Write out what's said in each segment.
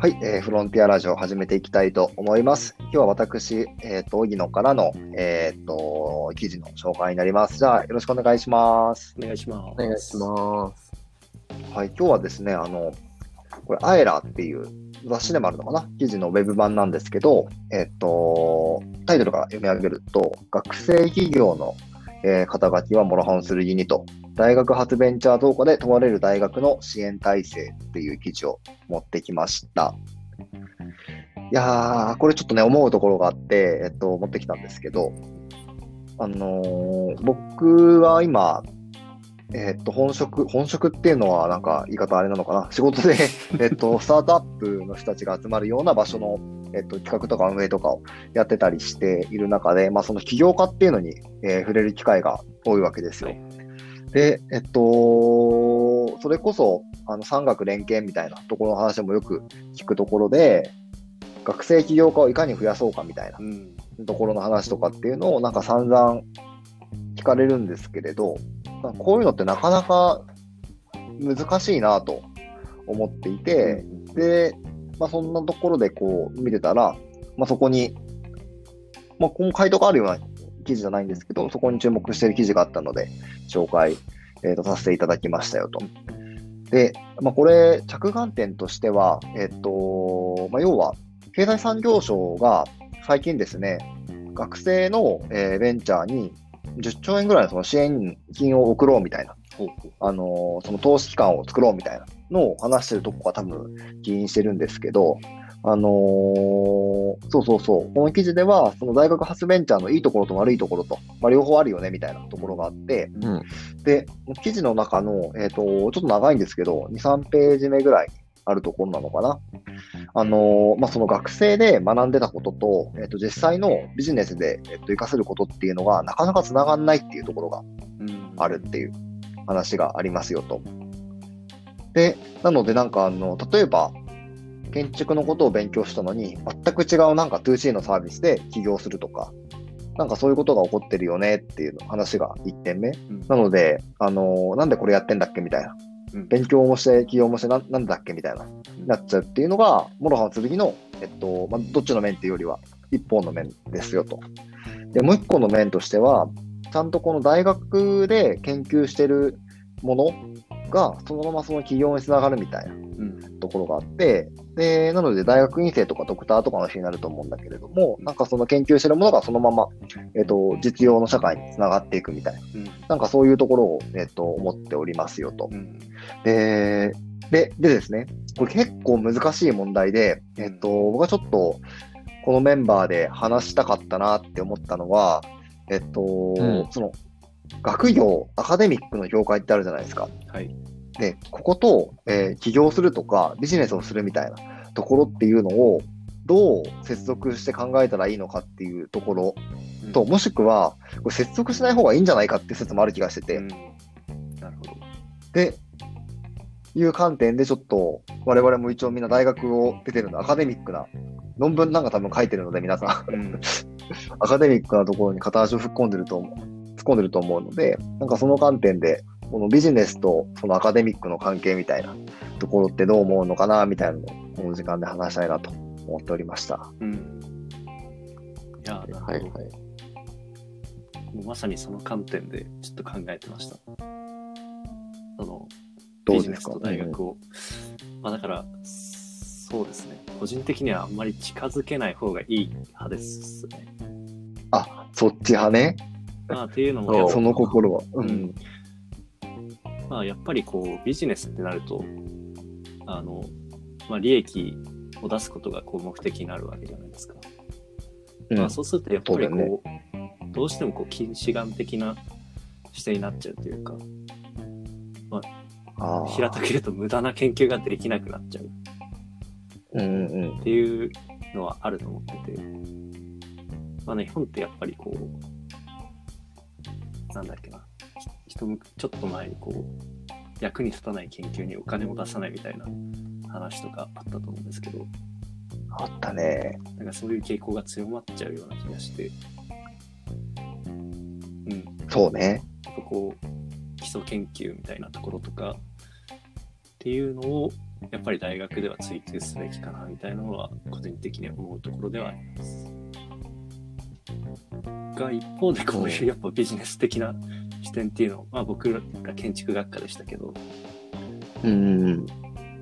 はい、えーフロンティアラジオを始めていきたいと思います。今日は私、えっ、と、荻野からの、えっ、と、記事の紹介になります。じゃあ、よろしくお願いします。お願いします。お願いします。はい、今日はですね、あの、これ、アエラーっていう雑誌でもあるのかな？記事のウェブ版なんですけど、えっ、と、タイトルから読み上げると、学生企業の、えー肩書きはモロハンするユニと、大学発ベンチャー動画で問われる大学の支援体制っていう記事を持ってきました。いやー、これちょっとね、思うところがあって、えっと、持ってきたんですけど、あのー僕は今、えっと、本職、本職っていうのはなんか言い方あれなのかな？仕事で、えっと、スタートアップの人たちが集まるような場所の、えっと、企画とか運営とかをやってたりしている中で、まあ、その起業家っていうのに、えー触れる機会が多いわけですよ。で、えっと、それこそ、あの、産学連携みたいなところの話もよく聞くところで、学生起業家をいかに増やそうかみたいなうん。ところの話とかっていうのをなんか散々聞かれるんですけれど、こういうのってなかなか難しいなと思っていて、で、まあそんなところでこう見てたら、まあそこに、まあこの回答があるような記事じゃないんですけど、そこに注目している記事があったので、紹介、えーとさせていただきましたよと。で、まあこれ、着眼点としては、えっ、と、まあ要は、経済産業省が最近ですね、学生の、えーベンチャーに10兆円ぐらいのその支援金を送ろうみたいな。あのーその投資機関を作ろうみたいなのを話してるとこが多分起因してるんですけど、あのーそうそうそう、この記事では、その大学発ベンチャーのいいところと悪いところと、まあ、両方あるよねみたいなところがあって、うん。で、記事の中の、えっ、と、ちょっと長いんですけど、2、3ページ目ぐらいあるところなのかな。あのーまあ、その学生で学んでたことと、えっ、と、実際のビジネスで、えっ、と、活かせることっていうのが、なかなか繋がんないっていうところがうんあるっていう話がありますよと。で、なのでなんかあの、例えば、建築のことを勉強したのに、全く違うなんか 2C のサービスで起業するとか、なんかそういうことが起こってるよねっていう話が1点目。うんなので、あのなんでこれやってんだっけみたいな。うん勉強もして、起業もしてな、なんだっけみたいな、なっちゃうっていうのが、諸刃の剣の、えっと、まあ、どっちの面っていうよりは、一方の面ですよと。で、もう一個の面としては、ちゃんとこの大学で研究してるものが、そのままその起業につながるみたいなうん。ところがあって、で、なので大学院生とかドクターとかの人になると思うんだけれども、なんかその研究してるものがそのまま、えっと、実用の社会につながっていくみたいな、うん。なんかそういうところを、えっと、思っておりますよと。うん。で、で、でですね、これ結構難しい問題で、えっと、僕はちょっと、このメンバーで話したかったなって思ったのは、えっと、んその、学業、アカデミックの業界ってあるじゃないですか。はい。で、ここと、えー起業するとか、ビジネスをするみたいなところっていうのを、どう接続して考えたらいいのかっていうところと、もしくは、これ接続しない方がいいんじゃないかって説もある気がしてて、うん。なるほど。で、いう観点でちょっと、我々も一応みんな大学を出てるの、アカデミックな、論文なんか多分書いてるので皆さん、うん。アカデミックなところに片足を突っ込んでると思う、突っ込んでると思うので、なんかその観点で、このビジネスとそのアカデミックの関係みたいなところってどう思うのかな、みたいなのを、この時間で話したいなと思っておりました。うん。いや。はいはい。もうまさにその観点でちょっと考えてました。その、どうですか？ビジネスと大学を。まあだから、そうですね。個人的にはあんまり近づけない方がいい派ですね。あ、そっち派ね。まあっていうのもその心は。ううんん。まあやっぱりこうビジネスってなると、あの、まあ利益を出すことがこう目的になるわけじゃないですか。うん。まあそうするとやっぱりこう、そうどうしてもこう近視眼的な視点になっちゃうというか、あー。平たく言うと無駄な研究ができなくなっちゃう。っていうのはあると思ってて、まあね、日本ってやっぱりこう、なんだっけな、ちょっと前にこう、役に立たない研究にお金を出さないみたいな話とかあったと思うんですけど、あったね。なんかそういう傾向が強まっちゃうような気がして、うん、そうね。やっぱこう、基礎研究みたいなところとかっていうのをやっぱり大学では追求すべきかなみたいなのは個人的に思うところではあります。が一方でこういうやっぱビジネス的な視点っていうのを、まあ僕ら建築学科でしたけど、うんうん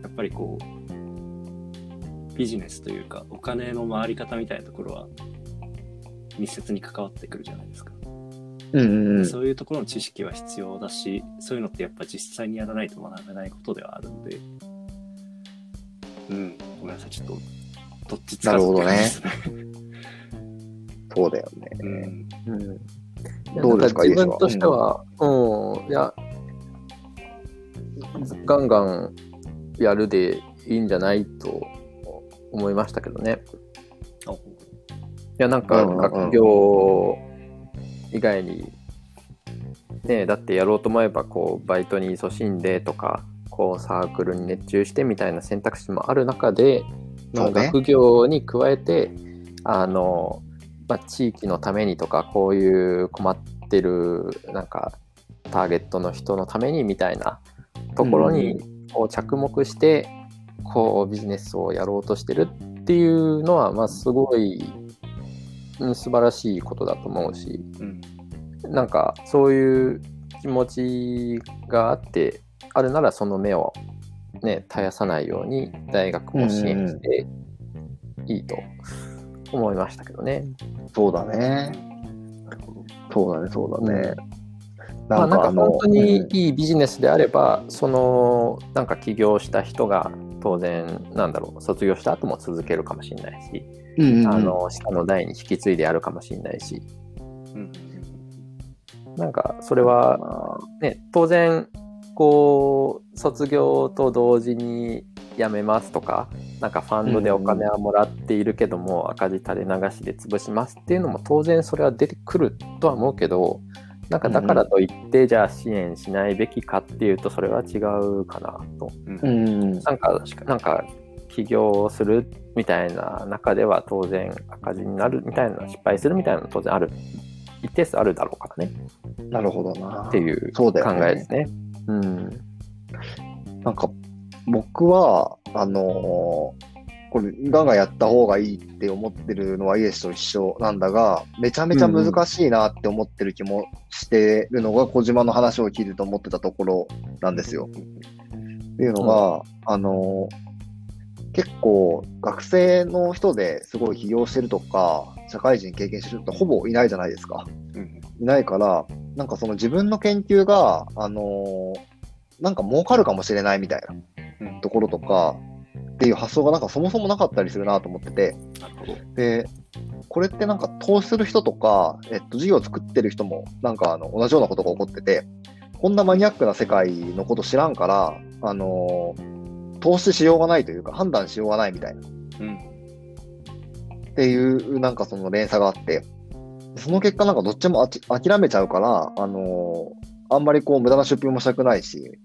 やっぱりこう、ビジネスというか、お金の回り方みたいなところは、密接に関わってくるじゃないですか。うんうんうん。そういうところの知識は必要だし、そういうのってやっぱ実際にやらないと学べないことではあるんで、うん、ごめんなさい、ちょっと、どっちつかずって感じですね。そうだよね。うん。うんどうですか自分としては、うん、いや、ガンガンやるでいいんじゃないと思いましたけどね。あいや、なんか学業以外に、ね、だってやろうと思えば、こう、バイトに勤しんでとか、こう、サークルに熱中してみたいな選択肢もある中で、学業に加えて、あの、まあ、地域のためにとか、こういう困ってる、なんか、ターゲットの人のためにみたいなところにこう着目して、こうビジネスをやろうとしてるっていうのは、まあ、すごい、うん、素晴らしいことだと思うし、うん。なんかそういう気持ちがあって、あるならその目を、ね、絶やさないように大学も支援していいと思いましたけどね。そうだね。そうだね、そうだね。まあ、なんかの本当にうんいいビジネスであれば、そのなんか起業した人が当然なんだろう卒業した後も続けるかもしれないし、うんうんうんあの下の代に引き継いでやるかもしれないしうん。なんかそれは、ね、当然こう卒業と同時に辞めますとかなんかファンドでお金はもらっているけども、赤字垂れ流しで潰しますっていうのも当然それは出てくるとは思うけどなんかだからといって、じゃあ支援しないべきかっていうとそれは違うかなと。うん。なんか、なんか、起業するみたいな中では当然赤字になるみたいな、失敗するみたいなの当然ある。一定数あるだろうからね。なるほどな。っていう考えですね。うん。なんか、僕は、あのーこれ、ガンガンやった方がいいって思ってるのはイエスと一緒なんだが、めちゃめちゃ難しいなって思ってる気もしてるのが、小島の話を聞いてて思ってたところなんですよ。っていうのが、あのー結構学生の人ですごい起業してるとか、社会人経験してる人ってほぼいないじゃないですか。うん。いないから、なんかその自分の研究が、あのーなんか儲かるかもしれないみたいなうん。ところとか、っていう発想がなんかそもそもなかったりするなと思ってて。で、これってなんか投資する人とか、えっと、事業を作ってる人も、なんかあの、同じようなことが起こってて、こんなマニアックな世界のこと知らんから、あのー投資しようがないというか、判断しようがないみたいな、っうん。ていう、なんかその連鎖があって、その結果なんかどっちもあち諦めちゃうから、あのーあんまりこう無駄な出費もしたくないし、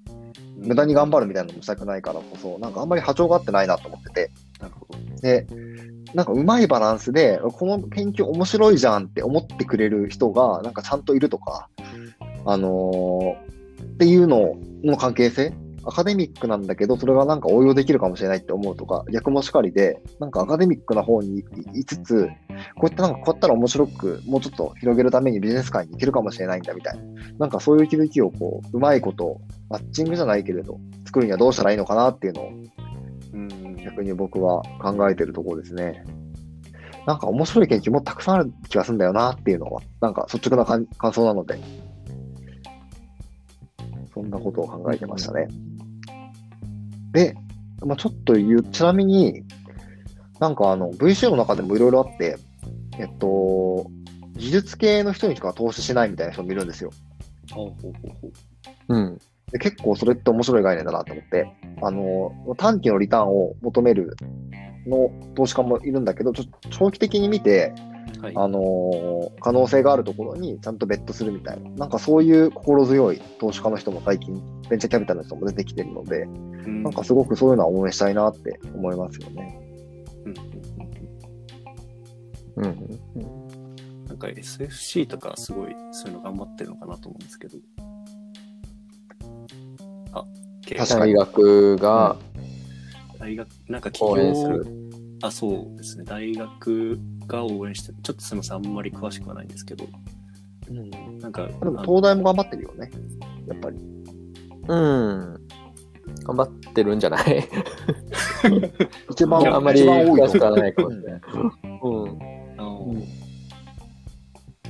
無駄に頑張るみたいなのもしたくないからこそ、なんかあんまり波長が合ってないなと思ってて、なるほど。で、なんかうまいバランスで、この研究面白いじゃんって思ってくれる人が、なんかちゃんといるとか、あのーっていうのの関係性アカデミックなんだけど、それがなんか応用できるかもしれないって思うとか、逆もしかりで、なんかアカデミックな方にいつつ、こうやってなんかこうやったら面白く、もうちょっと広げるためにビジネス界に行けるかもしれないんだみたいな。なんかそういう気づきをこう、うまいこと、マッチングじゃないけれど、作るにはどうしたらいいのかなっていうのをうん。逆に僕は考えてるところですね。なんか面白い研究もたくさんある気がするんだよなっていうのは、なんか率直な感感想なので、そんなことを考えてましたね。で、まあ、ちょっと言う、ちなみに、なんかあの、VC の中でもいろいろあって、えっと、技術系の人にしか投資しないみたいな人もいるんですよ。ほうほうほう。うん。で結構それって面白い概念だなと思って、あの、短期のリターンを求めるの投資家もいるんだけど、ちょ長期的に見て、はい。あのー可能性があるところにちゃんとベットするみたいな、なんかそういう心強い投資家の人も最近、ベンチャーキャピタルの人も出てきてるので、うんなんかすごくそういうのは応援したいなって思いますよね。うんうんうんうん。なんか SFC とかすごいそういうの頑張ってるのかなと思うんですけど。あ、確かに大学が、大学、なんか企応援す業る。あ、そうですね。大学が応援して、ちょっとすみません、あんまり詳しくはないんですけど、うん。なんか、でもあ東大も頑張ってるよね。やっぱり。うん。頑張ってるんじゃない？一番、あんまり詳しくはとないかもしれない。うん。あのうん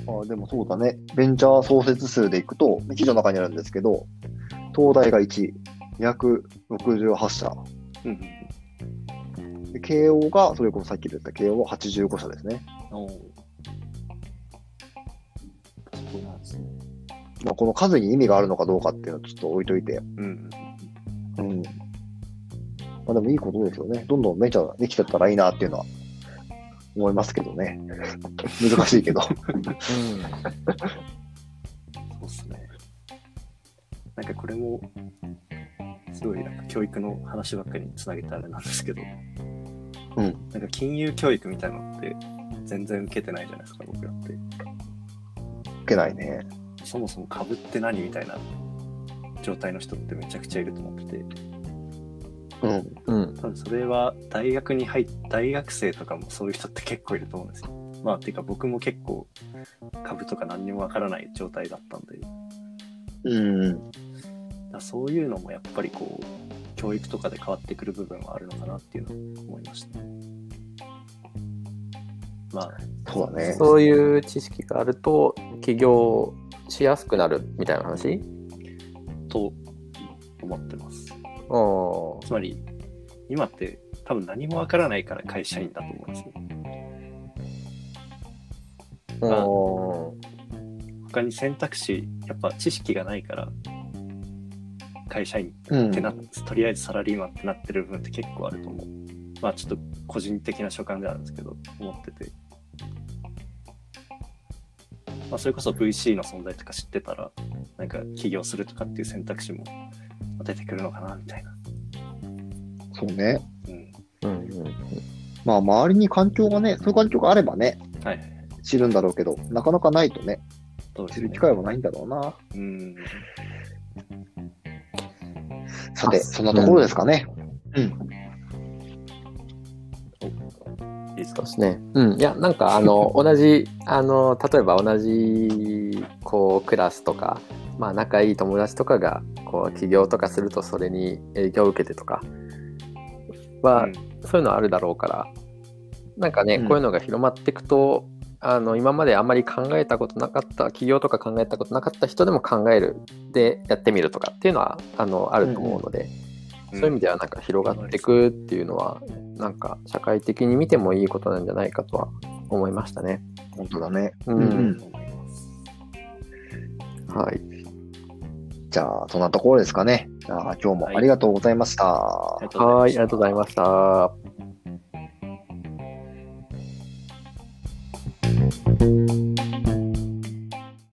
あでもそうだね。ベンチャー創設数でいくと、記事の中にあるんですけど、東大が1位、268社。うんで慶応が、それこそさっき言った慶応は85社ですね。うん。おーそうなんですね。まあ、この数に意味があるのかどうかっていうのはちょっと置いといて。うん。うん。まあでもいいことですよね。どんどんベンチャーができてったらいいなっていうのは思いますけどね。難しいけど。そうっすね。なんかこれも、すごいなんか教育の話ばっかりにつなげてあれなんですけど、うん。なんか金融教育みたいなのって全然受けてないじゃないですか、僕らって。いけないね。そもそも株って何みたいな状態の人ってめちゃくちゃいると思ってて、うん。うん。多分それは大学に入っ大学生とかもそういう人って結構いると思うんですよ。まあ、ていうか僕も結構株とか何にもわからない状態だったんで、うん。だそういうのもやっぱりこう教育とかで変わってくる部分はあるのかなっていうのを思いましたね。まあ、そうだね。そういう知識があると、起業しやすくなるみたいな話？と思ってます。おつまり今って多分何もわからないから会社員だと思うんですね。お他に選択肢やっぱ知識がないから会社員うんってなっとりあえずサラリーマンってなってる部分って結構あると思う。まあちょっと個人的な所感であるんですけど、思ってて。まあそれこそ VC の存在とか知ってたら、なんか起業するとかっていう選択肢も出てくるのかなみたいな。そうね。うん。うんうんまあ、周りに環境がね、そういう環境があればね、はい。知るんだろうけど、なかなかないとね、そうですね知る機。会はないんだろうな。うん。さて、あそんなところですかね。うん。いいですか？ですね。うん。いや、なんか、あの、同じ、あの、例えば同じ、こう、クラスとか、まあ、仲いい友達とかが、こう、起業とかすると、それに影響を受けてとかは、うんそういうのあるだろうから、なんかね、うんこういうのが広まっていくと、あの、今まであんまり考えたことなかった、起業とか考えたことなかった人でも考える、で、やってみるとかっていうのは、あの、あると思うので、そういう意味ではなんか広がっていくっていうのは、なんか社会的に見てもいいことなんじゃないかとは思いましたね。本当だね。う。うんん思いますはい。じゃあ、そんなところですかね。じゃあ、今日もありがとうございました。はい、ありがとうございました。